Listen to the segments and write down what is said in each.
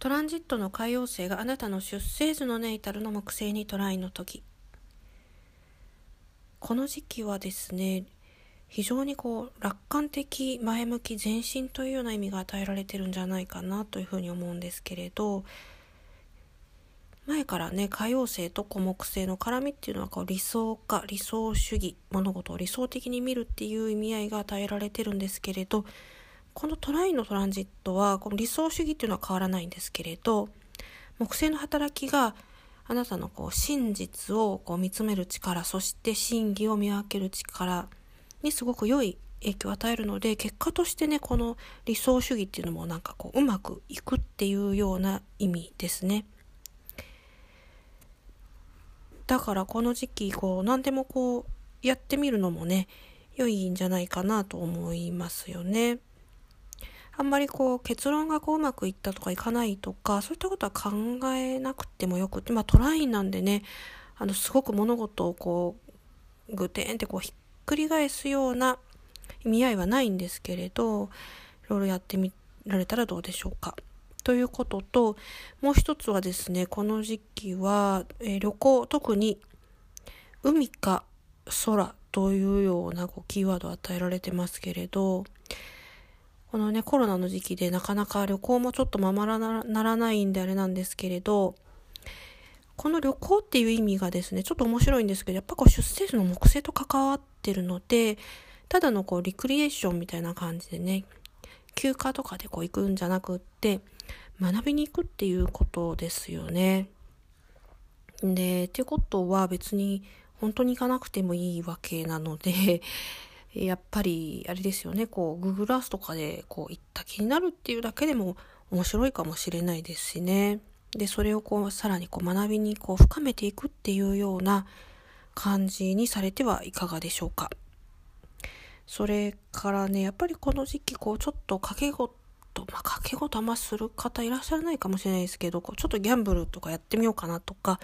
トランジットの海洋星があなたの出生図のネイタルの木星にトライの時。この時期はですね非常にこう楽観的前向き前進というような意味が与えられてるんじゃないかなというふうに思うんですけれど前からね海王星と木星の絡みっていうのはこう理想化理想主義物事を理想的に見るっていう意味合いが与えられてるんですけれどこのトライのトランジットはこの理想主義っていうのは変わらないんですけれど木星の働きがあなたのこう真実をこう見つめる力そして真偽を見分ける力にすごく良い影響を与えるので結果としてねこの理想主義っていうのもなんかこううまくいくっていうような意味ですね。だからこの時期こう何でもこうやってみるのもね良いんじゃないかなと思いますよね。あんまりこう結論がこううまくいったとかいかないとかそういったことは考えなくてもよくてまあトラインなんでねあのすごく物事をこうグテンってこうひっくり返すような意味合いはないんですけれどいろいろやってみられたらどうでしょうか。ということともう一つはですねこの時期は、えー、旅行特に海か空というようなこうキーワードを与えられてますけれどこのね、コロナの時期でなかなか旅行もちょっとままらならないんであれなんですけれど、この旅行っていう意味がですね、ちょっと面白いんですけど、やっぱこう出生図の木星と関わってるので、ただのこうリクリエーションみたいな感じでね、休暇とかでこう行くんじゃなくって、学びに行くっていうことですよね。で、ってことは別に本当に行かなくてもいいわけなので、やっぱりあれですよね。こう Google Earth とかでこう行った気になるっていうだけでも面白いかもしれないですしね。でそれをこうさらにこう学びにこう深めていくっていうような感じにされてはいかがでしょうか。それからねやっぱりこの時期こうちょっと掛け事まあ掛け事あんまする方いらっしゃらないかもしれないですけどこうちょっとギャンブルとかやってみようかなとか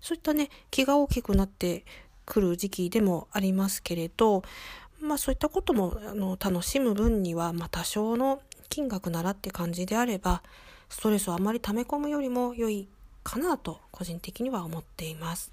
そういったね気が大きくなってくる時期でもありますけれどまあそういったこともあの楽しむ分には、まあ、多少の金額ならって感じであればストレスをあまり溜め込むよりも良いかなと個人的には思っています。